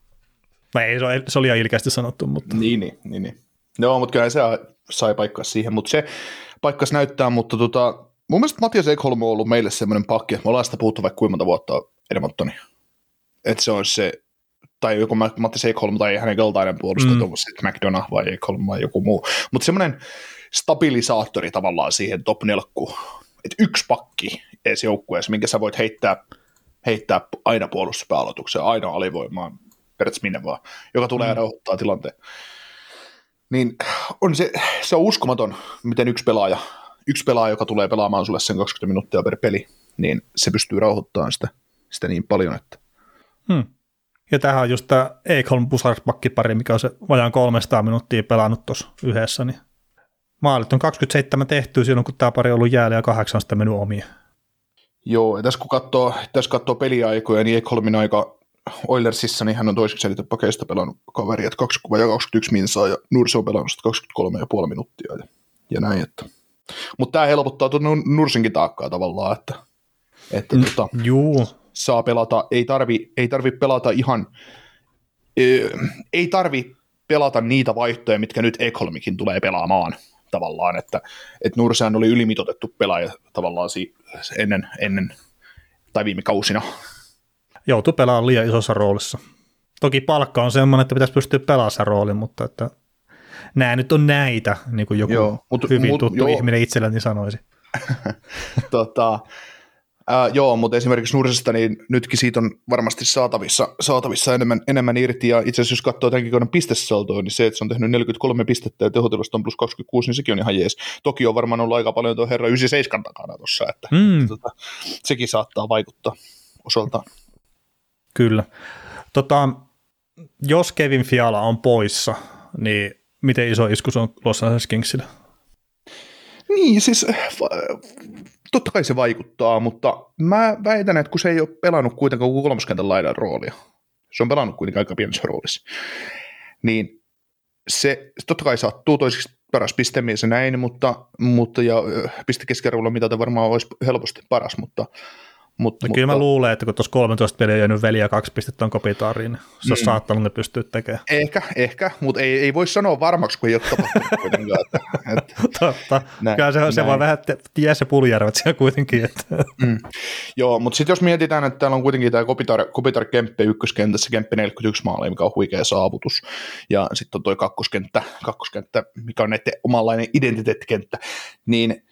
No ei, se oli, se oli ilkeästi sanottu, mutta... Niin, niin, niin. niin. No, mutta kyllä se sai paikkaa siihen, mutta se paikkas näyttää, mutta tota, mun mielestä Matias Ekholm on ollut meille semmoinen pakki, että me ollaan sitä puhuttu vaikka kuinka monta vuotta Edmontoni. Että se olisi se, tai joku Matias Ekholm tai hänen kaltainen puolustaja, mm. sitten McDonough vai Ekholm vai joku muu. Mutta semmoinen stabilisaattori tavallaan siihen top nelkkuun että yksi pakki edes joukkueessa, minkä sä voit heittää, heittää aina puolustuspääaloitukseen, aina alivoimaan, periaatteessa minne vaan, joka tulee mm. rauhoittaa tilanteen. Niin on se, se on uskomaton, miten yksi pelaaja, yksi pelaaja, joka tulee pelaamaan sulle sen 20 minuuttia per peli, niin se pystyy rauhoittamaan sitä, sitä niin paljon, että hmm. Ja tähän on just tämä Ekholm Busarsbakkipari, mikä on se vajaan 300 minuuttia pelannut tuossa yhdessä, niin Maalit on 27 tehty silloin, kun tämä pari on ollut jäällä ja kahdeksan sitten mennyt omiin. Joo, ja tässä kun katsoo, tässä katsoo peliaikoja, niin Ekholmin aika Oilersissa, niin hän on toiseksi eniten pakeista pelannut kaveri, että 20, 21 minsaa ja Nursi on pelannut 23,5 minuuttia ja, ja näin. Että. Mutta tämä helpottaa tuon Nursinkin taakkaa tavallaan, että, että mm, tota, juu. saa pelata, ei tarvi, ei tarvi pelata ihan, ei tarvi pelata niitä vaihtoja, mitkä nyt Ekholmikin tulee pelaamaan tavallaan, että, että Nursehan oli ylimitotettu pelaaja tavallaan si- ennen, ennen tai viime kausina. Joutui pelaamaan liian isossa roolissa. Toki palkka on semmoinen, että pitäisi pystyä pelaamaan sen roolin, mutta että nämä nyt on näitä, niin kuin joku joo, mut, hyvin mut, tuttu joo. ihminen itselläni sanoisi. tota, Ää, joo, mutta esimerkiksi Nursesta, niin nytkin siitä on varmasti saatavissa, saatavissa enemmän, enemmän irti, ja itse asiassa jos katsoo tämänkin kauden pistesaltoa, niin se, että se on tehnyt 43 pistettä ja tehotilosta on plus 26, niin sekin on ihan jees. Toki on varmaan ollut aika paljon tuo herra 97 takana tuossa, että, mm. että tota, sekin saattaa vaikuttaa osaltaan. Kyllä. Tota, jos Kevin Fiala on poissa, niin miten iso isku se on Los Angeles Kingsille? Niin, siis totta kai se vaikuttaa, mutta mä väitän, että kun se ei ole pelannut kuitenkaan kolmoskentän laidan roolia, se on pelannut kuitenkin aika pienessä roolissa, niin se totta kai sattuu toiseksi paras pistemies ja näin, mutta, mutta ja pistekeskerolla mitä varmaan olisi helposti paras, mutta mutta, no, kyllä mutta, mä luulen, että kun tuossa 13 peliä on jäänyt veliä kaksi pistettä on kopitaariin, niin se mm. on saattanut ne pystyä tekemään. Ehkä, ehkä, mutta ei, ei voi sanoa varmaksi, kun ei ole tapahtunut Että, että, Totta, näin, kyllä se, se vaan vähän tie se puljärvet siellä kuitenkin. Että. Mm. Joo, mutta sitten jos mietitään, että täällä on kuitenkin tämä Kopitar, Kopitar Kemppe ykköskentässä, Kemppe 41 maali, mikä on huikea saavutus, ja sitten on toi kakkoskenttä, kakkoskenttä, mikä on näiden omanlainen identiteettikenttä, niin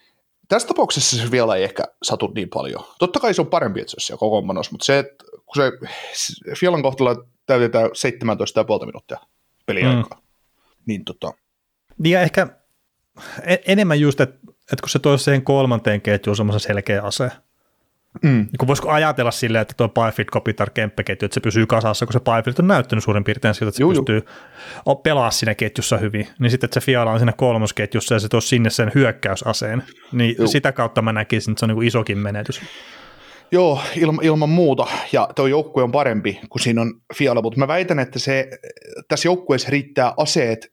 tässä tapauksessa se vielä ei ehkä satu niin paljon. Totta kai se on parempi, että se on siellä kokoonpanossa, mutta se, että kun se Fielan kohtalla täytetään 17,5 minuuttia peliaikaa, mm. niin tota, Niin ja ehkä e- enemmän just, että, että kun se toisi siihen kolmanteen ketjuun semmoisen selkeä ase, Mm. Niin kun voisiko ajatella silleen, että tuo Byfield Kopitar kemppeketju, että se pysyy kasassa, kun se Byfield on näyttänyt suurin piirtein siltä, että se Juu, pystyy ju. pelaamaan siinä ketjussa hyvin, niin sitten, että se Fiala on siinä kolmosketjussa ja se tuo sinne sen hyökkäysaseen, niin Juu. sitä kautta mä näkisin, että se on niin isokin menetys. Joo, ilma, ilman muuta, ja tuo joukkue on parempi kuin siinä on Fiala, mutta mä väitän, että se, tässä joukkueessa riittää aseet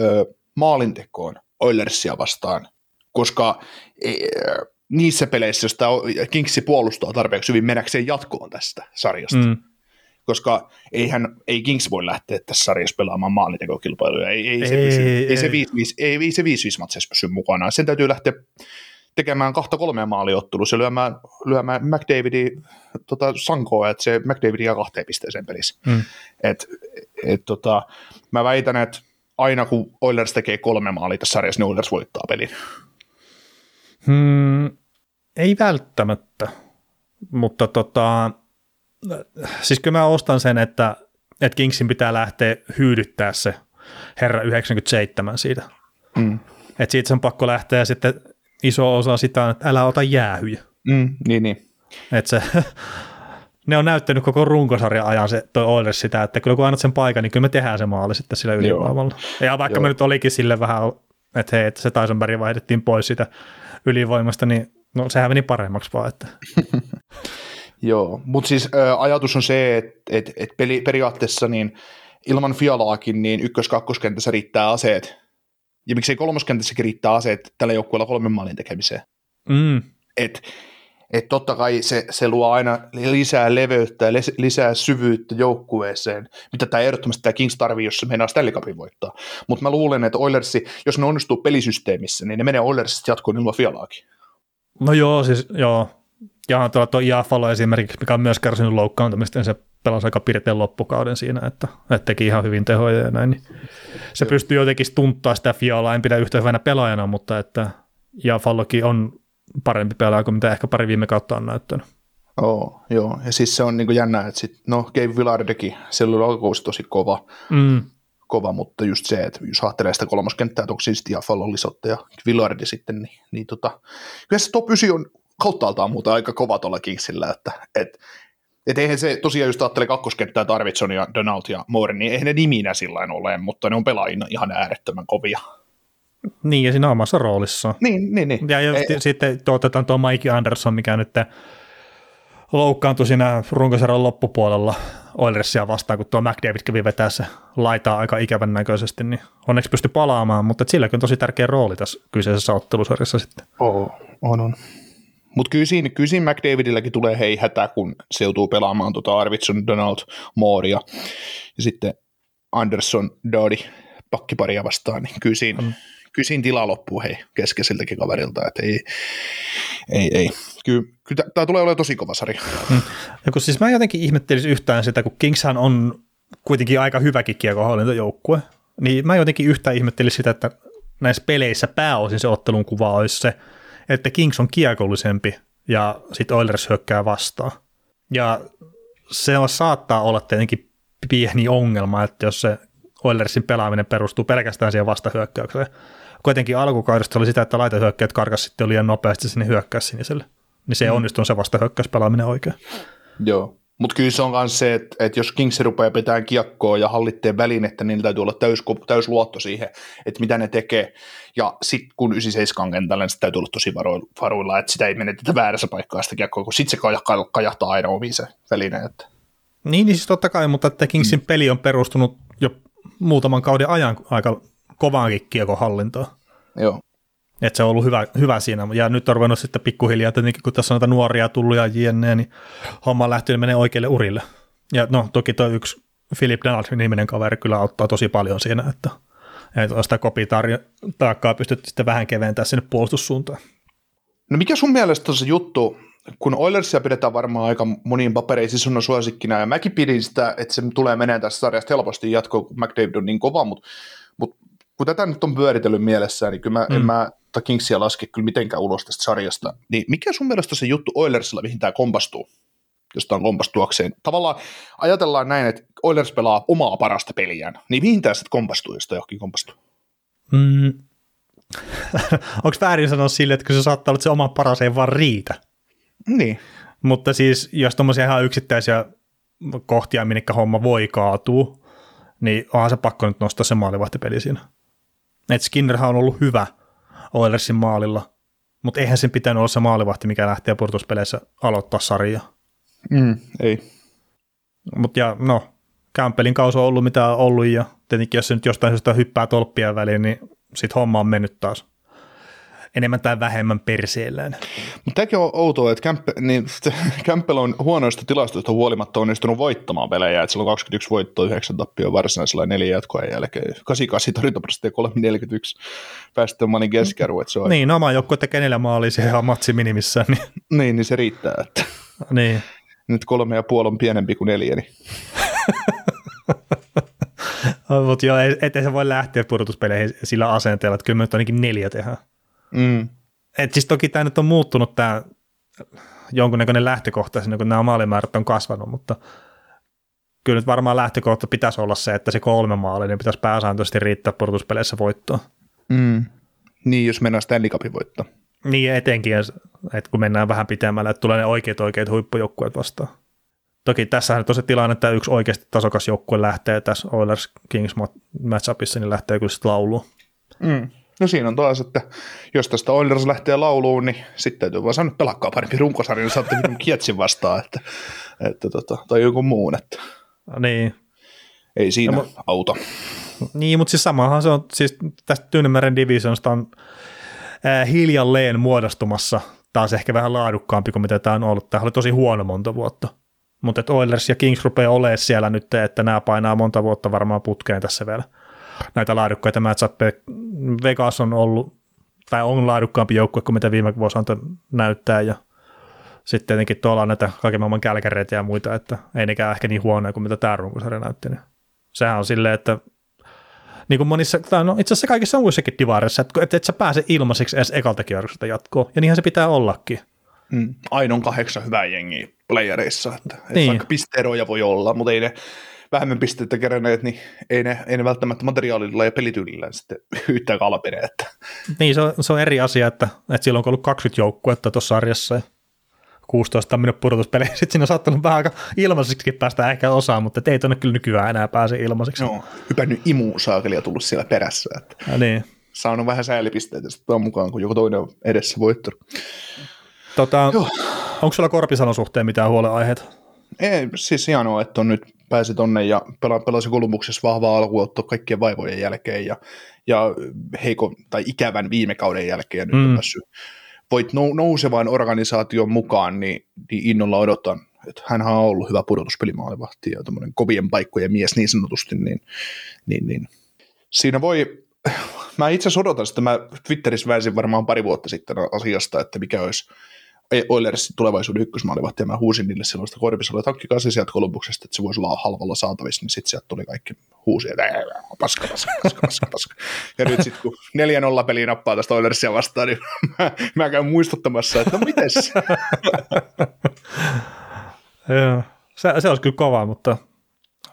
ö, maalintekoon Oilersia vastaan, koska e, niissä peleissä, joista Kingsi puolustaa tarpeeksi hyvin mennäkseen jatkoon tästä sarjasta. Mm. Koska eihän, ei Kings voi lähteä tässä sarjassa pelaamaan maalintekokilpailuja. Ei, ei, ei, se, ei, ei, se 5-5 ei, ei se 5-5 matseissa pysy mukana. Sen täytyy lähteä tekemään kahta kolmea maaliottelua ja lyömään, lyömään McDavidin tota, sankoa, että se McDavid jää kahteen pisteeseen pelissä. Mm. Et, et, tota, mä väitän, että aina kun Oilers tekee kolme maalia tässä sarjassa, niin Oilers voittaa pelin. Hmm, ei välttämättä, mutta tota, siis kyllä mä ostan sen, että, että Kingsin pitää lähteä hyydyttää se herra 97 siitä. Mm. Että siitä on pakko lähteä ja sitten iso osa sitä on, että älä ota jäähyjä. Mm, niin, niin. Että se, ne on näyttänyt koko runkosarjan ajan se toi Oilers sitä, että kyllä kun annat sen paikan, niin kyllä me tehdään se maali sitten sillä ylivoimalla. Ja vaikka Joo. me nyt olikin sille vähän, että hei, että se Tysonberg vaihdettiin pois sitä ylivoimasta, niin no sehän meni paremmaksi vaan. Että. Joo, mutta siis ä, ajatus on se, että et, et peli, periaatteessa niin ilman Fialaakin niin ykkös-kakkoskentässä riittää aseet, ja miksei kolmoskentässäkin riittää aseet tällä joukkueella kolmen maalin tekemiseen. Mm. Et, et totta kai se, se luo aina lisää leveyttä ja lisää syvyyttä joukkueeseen, mitä tämä ehdottomasti tämä Kings tarvii, jos se meinaa Stanley Cupin voittaa. Mutta mä luulen, että Oilersi, jos ne onnistuu pelisysteemissä, niin ne menee Oilersista jatkoon ilman Fialaakin. No joo, siis joo. Ja tuo, tuo Iafalo esimerkiksi, mikä on myös kärsinyt loukkaantumista, niin se pelasi aika pirteen loppukauden siinä, että, että teki ihan hyvin tehoja ja näin. Niin se joo. pystyy jotenkin tunttaa sitä Fialaa, en pidä yhtä hyvänä pelaajana, mutta että Iafallokin on parempi pelaaja kuin mitä ehkä pari viime kautta on näyttänyt. Oh, joo, ja siis se on niin jännä, että sit, no Gabe Villardekin, se oli alkuus tosi kova, mm. kova, mutta just se, että jos ajattelee sitä kolmoskenttää, että onko siis ja Villardi sitten, niin, niin tota, kyllä se top 9 on kauttaaltaan muuta aika kova tuolla Kingsillä, että et, et eihän se tosiaan just ajattelee kakkoskenttää Tarvitson ja Donald ja Moore, niin eihän ne niminä sillä ole, mutta ne on pelaajina ihan äärettömän kovia. Niin, ja siinä omassa roolissa. Niin, niin, niin. Ja just Ei. sitten otetaan tuo Mike Anderson, mikä nyt loukkaantui siinä runkosarjan loppupuolella Oilersia vastaan, kun tuo McDavid kävi vetää se laitaa aika ikävän näköisesti, niin onneksi pystyi palaamaan, mutta silläkin on tosi tärkeä rooli tässä kyseisessä ottelusarjassa sitten. Oo, on, on. Mutta kyllä siinä, kyllä siinä McDavidilläkin tulee hei hätä, kun se joutuu pelaamaan tuota Arvidsson, Donald, Mooria ja sitten Anderson, Dodi pakkiparia vastaan, niin kyllä siinä, mm kyllä siinä tila loppuu hei keskeisiltäkin kaverilta, että ei, ei, ei. Kyllä, kyllä tämä tulee olemaan tosi kova sarja. Hmm. Ja kun siis mä jotenkin ihmettelisin yhtään sitä, kun Kingshan on kuitenkin aika hyväkin kiekohallintojoukkue, niin mä jotenkin yhtään ihmettelisin sitä, että näissä peleissä pääosin se ottelun kuva olisi se, että Kings on kiekollisempi ja sitten Oilers hyökkää vastaan. Ja se on, saattaa olla tietenkin pieni ongelma, että jos se Oilersin pelaaminen perustuu pelkästään siihen vastahyökkäykseen, kuitenkin alkukaudesta oli sitä, että laitahyökkäät karkas sitten liian nopeasti sinne hyökkää siniselle. Niin se mm. onnistu se vasta hyökkäyspelaaminen oikein. Joo, mutta kyllä se on myös se, että, että jos Kings rupeaa pitämään kiekkoa ja hallitteen välinettä, niin täytyy olla täys, täys luotto siihen, että mitä ne tekee. Ja sitten kun 97 on kentällä, niin täytyy olla tosi varuilla, että sitä ei menetetä väärässä paikkaa sitä kiekkoa, kun sitten se kajahtaa aina omiin se väline. Että. Niin, niin siis totta kai, mutta että Kingsin mm. peli on perustunut jo muutaman kauden ajan aika kovaankin kiekohallintoa. Joo. Että se on ollut hyvä, hyvä siinä. Ja nyt on ruvennut sitten pikkuhiljaa, tietenkin kun tässä on näitä nuoria tullut ja jne, niin homma on lähtenyt menee oikealle urille. Ja no toki tuo yksi Philip Donald-niminen kaveri kyllä auttaa tosi paljon siinä, että, että sitä kopitaakkaa pystyt sitten vähän keventämään sinne puolustussuuntaan. No mikä sun mielestä on se juttu, kun Oilersia pidetään varmaan aika moniin papereisiin sun suosikkina, ja mäkin pidin sitä, että se tulee menee tässä sarjasta helposti jatkoon, kun McDavid on niin kova, mutta, mutta kun tätä nyt on pyöritellyt mielessään, niin kyllä mä, mm. en mä Kingsia laske kyllä mitenkään ulos tästä sarjasta. Niin mikä sun mielestä se juttu Oilersilla, mihin tämä kompastuu? josta on kompastuakseen. Tavallaan ajatellaan näin, että Oilers pelaa omaa parasta peliään, niin mihin tämä sitten kompastuu, jos johonkin kompastuu? mm, onko väärin sanoa sille, että kun se saattaa olla, että se oma paras ei vaan riitä. Niin. Mutta siis jos tuommoisia ihan yksittäisiä kohtia, minne homma voi kaatua, niin onhan se pakko nyt nostaa se maalivahtipeli siinä. Et Skinnerhan on ollut hyvä Oilersin maalilla, mutta eihän sen pitänyt olla se maalivahti, mikä lähtee purtuspeleissä aloittaa sarjaa. Mm, ei. Mutta ja no, Campbellin kausi on ollut mitä on ollut ja tietenkin jos se nyt jostain syystä hyppää tolppia väliin, niin sit homma on mennyt taas enemmän tai vähemmän perseellään. Mutta tämäkin on outoa, että Camp, niin, Campbell on huonoista tilastoista huolimatta onnistunut voittamaan pelejä, että sillä on 21 voittoa, 9 tappioa varsinaisella neljä jatkoa jälkeen, 88 torjuntaprosenttia, 341 päästöön maalin keskiarvo. Se on... Niin, oma joukkue tekee neljä maalia siihen ihan matsi minimissään. Niin. niin, niin se riittää, että niin. nyt kolme ja puoli on pienempi kuin neljä, niin Mutta joo, ettei se voi lähteä pudotuspeleihin sillä asenteella, että kyllä me nyt ainakin neljä tehdään. Mm. Et siis toki tämä nyt on muuttunut tämä jonkunnäköinen lähtökohta, kun nämä maalimäärät on kasvanut, mutta kyllä nyt varmaan lähtökohta pitäisi olla se, että se kolme maalia niin pitäisi pääsääntöisesti riittää pudotuspeleissä voittoa. Mm. Niin, jos mennään Stanley Cupin voittoon. Niin, etenkin, että kun mennään vähän pitemmälle, että tulee ne oikeat oikeat huippujoukkueet vastaan. Toki tässä on se tilanne, että yksi oikeasti tasokas joukkue lähtee tässä Oilers Kings matchupissa, niin lähtee kyllä sitten lauluun. Mm. No siinä on taas, että jos tästä Oilers lähtee lauluun, niin sitten täytyy vaan sanoa, että pelakkaa parempi runkosarja, niin saatte kietsin vastaan, että, että tota, tai joku muun, että niin. ei siinä no, auta. Niin, mutta siis samahan se on, siis tästä Tyynemeren divisionsta on äh, hiljalleen muodostumassa taas ehkä vähän laadukkaampi kuin mitä tämä on ollut. Tämä oli tosi huono monta vuotta. Mutta Oilers ja Kings rupeaa olemaan siellä nyt, että nämä painaa monta vuotta varmaan putkeen tässä vielä näitä laadukkaita matchappeja. Vegas on ollut, tai on laadukkaampi joukkue kuin mitä viime vuosi antoi näyttää, ja sitten tietenkin tuolla on näitä kaiken maailman kälkäreitä ja muita, että ei nekään ehkä niin huonoja kuin mitä tämä runkosarja näytti. Niin sehän on silleen, että niin kuin monissa, tai no itse asiassa kaikissa muissakin divareissa, että et, et sä pääse ilmaiseksi edes ekalta kierrokselta jatkoon, ja niinhän se pitää ollakin. Mm, ainoa kahdeksan hyvää jengiä playereissa, että, niin. että vaikka pisteeroja voi olla, mutta ei ne vähemmän pisteitä keränneet, niin ei ne, ei ne välttämättä materiaalilla ja pelityylillä sitten yhtään kalpine. Että. Niin, se on, se on eri asia, että, että silloin on ollut 20 joukkuetta tuossa sarjassa ja 16 on mennyt pudotuspeliin. Sitten siinä on saattanut vähän aika ilmaiseksi päästä ehkä osaan, mutta ei tuonne kyllä nykyään enää pääse ilmaiseksi. No, hypännyt imuusaakelia tullut siellä perässä. Että ja niin. Saanut vähän säälipisteitä sitten mukaan, kun joku toinen on edessä voittanut. Tota, onko sulla Korpisalon suhteen mitään huolenaiheita? Ei, siis hienoa, että on nyt pääsi tonne ja pela, pelasi Kolumbuksessa vahvaa alkuotto kaikkien vaivojen jälkeen ja, ja heikon tai ikävän viime kauden jälkeen ja nyt mm. on päässyt voit nousevaan organisaation mukaan, niin, niin innolla odotan, että hän on ollut hyvä pudotuspelimaalivahti ja tämmöinen kovien paikkojen mies niin sanotusti, niin, niin, niin. siinä voi, mä itse asiassa odotan sitä, mä Twitterissä väisin varmaan pari vuotta sitten asiasta, että mikä olisi Oilersin tulevaisuuden ykkösmaalivahti, ja mä huusin niille silloin sitä korpisella, että hankkikaa se sieltä Kolumbuksesta, että se voisi olla halvalla saatavissa, niin sitten sieltä tuli kaikki huusia, että paska, paska, paska, paska, paska. Ja nyt sitten kun 4-0 peli nappaa tästä Oilersia vastaan, niin mä, mä käyn muistuttamassa, että no mites? Joo, se, se olisi kyllä kova, mutta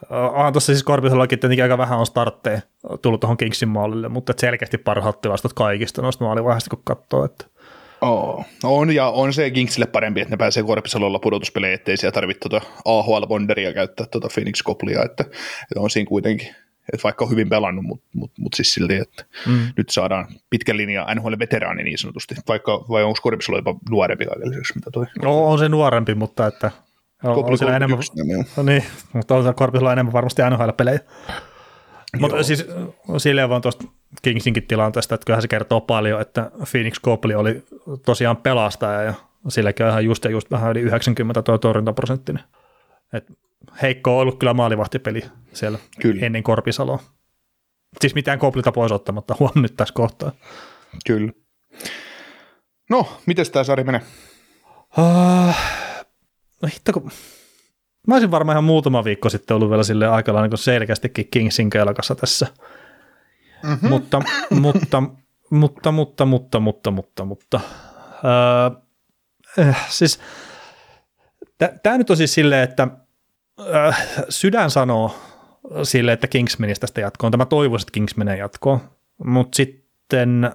onhan tuossa siis Korpisellakin tietenkin aika vähän on startteja tullut tuohon Kingsin maalille, mutta selkeästi parhaat tilastot kaikista noista maalivaiheista, kun katsoo, että Oh, on, ja on se Kingsille parempi, että ne pääsee Korpisalolla pudotuspeleihin, ettei siellä tarvitse tuota AHL Wonderia käyttää tuota Phoenix Koplia, että, että, on siinä kuitenkin, että vaikka on hyvin pelannut, mutta mut, mut siis silti, että mm. nyt saadaan pitkä linja NHL-veteraani niin sanotusti, vaikka vai onko Korpisalo jopa nuorempi kaikilliseksi, mitä toi? No, on se nuorempi, mutta että on, on sillä enemmän, no niin, mutta on Korpisalo enemmän varmasti NHL-pelejä. Mutta siis silleen vaan tuosta Kingsinkin tilanteesta, että kyllähän se kertoo paljon, että Phoenix Copley oli tosiaan pelastaja ja silläkin on ihan just ja just vähän yli 90 tuo torjuntaprosenttinen. Et heikko on ollut kyllä maalivahtipeli siellä kyllä. ennen Korpisaloa. Siis mitään Copleyta pois ottamatta, huom nyt tässä kohtaa. Kyllä. No, miten tämä sarja menee? Uh, no hitto, kun Mä olisin varmaan ihan muutama viikko sitten ollut vielä sille aika lailla niin selkeästikin Kingsin kelkassa tässä. Mm-hmm. Mutta, mutta, mutta, mutta, mutta, mutta, mutta, mutta. Äh, siis tämä nyt on siis silleen, että äh, sydän sanoo sille, että Kings menisi tästä jatkoon. Tämä toivoisin, että Kings menee jatkoon. mutta sitten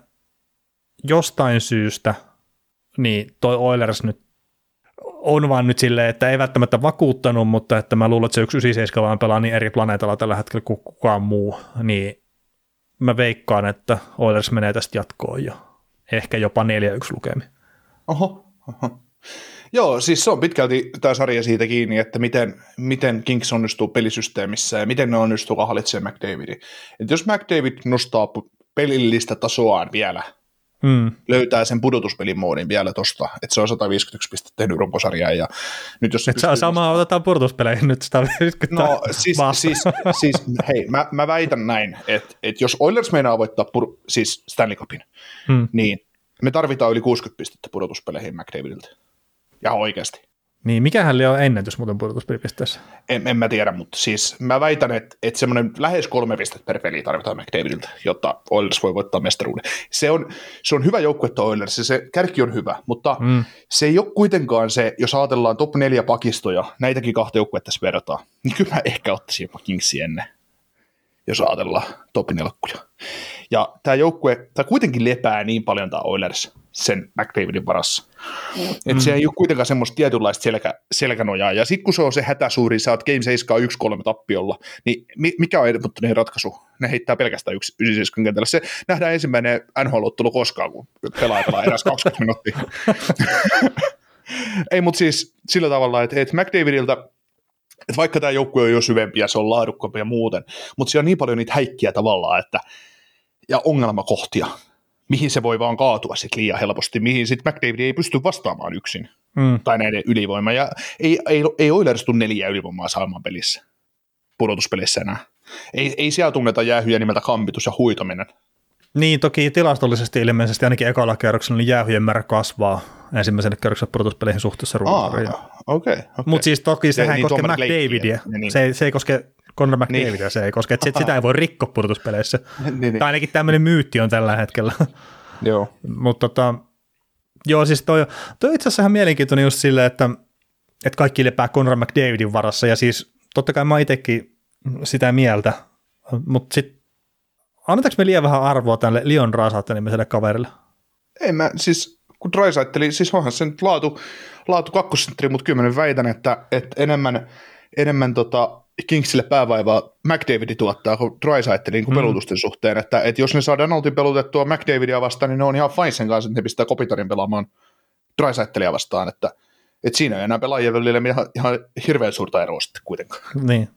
jostain syystä niin toi Oilers nyt on vaan nyt silleen, että ei välttämättä vakuuttanut, mutta että mä luulen, että se 197 vaan pelaa niin eri planeetalla tällä hetkellä kuin kukaan muu, niin mä veikkaan, että Oilers menee tästä jatkoon jo. Ehkä jopa 4-1 lukemi. Oho, oho. Joo, siis se on pitkälti tämä sarja siitä kiinni, että miten, miten Kings onnistuu pelisysteemissä ja miten ne onnistuu hallitsemaan McDavidin. Et jos McDavid nostaa pelillistä tasoaan vielä, mm. löytää sen pudotuspelin moodin vielä tosta, että se on 151 pistettä tehnyt runkosarjaa. Ja nyt jos Et saa samaa otetaan pudotuspeleihin nyt 150. No siis, siis, siis hei, mä, mä väitän näin, että, että jos Oilers meinaa voittaa pur, siis Stanley Cupin, mm. niin me tarvitaan yli 60 pistettä pudotuspeleihin McDavidiltä. Ja oikeasti. Niin, mikähän oli ennätys muuten pudotuspelipisteessä? En, en mä tiedä, mutta siis mä väitän, että, että semmoinen lähes kolme pistettä per peli tarvitaan McDavidiltä, jotta Oilers voi voittaa mestaruuden. Se on, se on hyvä joukkue Oilers, se, se kärki on hyvä, mutta mm. se ei ole kuitenkaan se, jos ajatellaan top neljä pakistoja, näitäkin kahta joukkuetta tässä verrataan, niin kyllä mä ehkä ottaisin jopa Kingsi ennen, jos ajatellaan top nelkkuja. Ja tämä joukkue, tämä kuitenkin lepää niin paljon tämä Oilers sen McDavidin varassa. Mm. Että se ei ole kuitenkaan semmoista tietynlaista selkä, selkänojaa. Ja sitten kun se on se hätäsuuri, sä oot Game 7 1-3 tappiolla, niin mikä on Edmontonin ratkaisu? Ne heittää pelkästään yksi 97 kentällä. Se nähdään ensimmäinen NHL-ottelu koskaan, kun pelaa pelaa eräs 20 minuuttia. ei, mutta siis sillä tavalla, että, että McDavidilta että vaikka tämä joukkue on jo syvempi ja se on laadukkaampi ja muuten, mutta siellä on niin paljon niitä häikkiä tavallaan, että ja ongelmakohtia, mihin se voi vaan kaatua sitten liian helposti, mihin sitten McDavid ei pysty vastaamaan yksin, mm. tai näiden ylivoima, ja ei, ei, ei Oilers tule neljä ylivoimaa saamaan pelissä, pudotuspeleissä enää. Ei, ei siellä tunneta jäähyjä nimeltä kampitus ja huitominen. Niin, toki tilastollisesti ilmeisesti ainakin ekalla kerroksella niin jäähyjen määrä kasvaa ensimmäisen kerroksen pudotuspeleihin suhteessa runkosarjaan. Okay, okay. Mutta siis toki sehän ei niin, koske McDavidia, niin. se, se ei koske Conor McDavidia niin. se ei koske, että sitä ei voi rikkoa pudotuspeleissä. niin, niin. Tai ainakin tämmöinen myytti on tällä hetkellä. Joo. Mutta tota, joo, siis toi, toi itse asiassa ihan mielenkiintoinen just silleen, että, että kaikki lepää Conor McDavidin varassa, ja siis totta kai mä itsekin sitä mieltä, mutta sitten annetaanko me liian vähän arvoa tälle Leon Raisaitlen nimiselle kaverille? Ei mä, siis kun Raisaitteli, siis onhan se nyt laatu, laatu kakkosentteri, mutta kyllä mä väitän, että, että enemmän, enemmän tota, Kingsille päävaivaa McDavidi tuottaa kuin Drysaitlin kuin mm. pelutusten suhteen, että, että jos ne saa Donaldin pelutettua McDavidia vastaan, niin ne on ihan fine sen kanssa, että ne pistää Kopitarin pelaamaan Drysaitlia vastaan, että, että siinä ei enää pelaajien välillä ihan, ihan hirveän suurta eroa sitten kuitenkaan. Niin.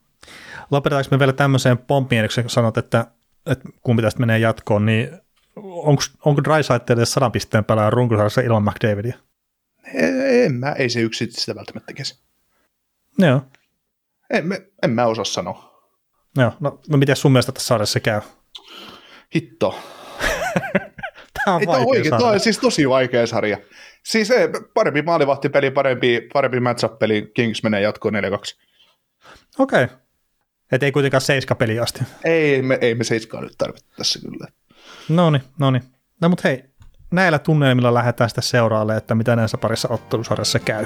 Lopetetaanko me vielä tämmöiseen pomppiin, kun sanot, että, että kumpi tästä menee jatkoon, niin onko, onko Drysaitlille sadan pisteen pelaaja runkosarjassa ilman McDavidia? En mä, ei se yksi sitä välttämättä tekisi. Joo. En, en mä osaa sanoa. Joo, no, no miten sun mielestä tässä sarjassa käy? Hitto. tämä on, Ei, vaikea oikein, sarja. Tämä on siis tosi vaikea sarja. Siis ei, parempi maalivahtipeli, parempi, parempi matchup-peli, Kings menee jatkoon 4-2. Okei. Okay. Että ei kuitenkaan seiska peli asti. Ei me, ei me seiskaa nyt tarvitse tässä kyllä. No niin, no niin. No mutta hei, näillä tunnelmilla lähdetään sitten seuraalle, että mitä näissä parissa ottelusarjassa käy.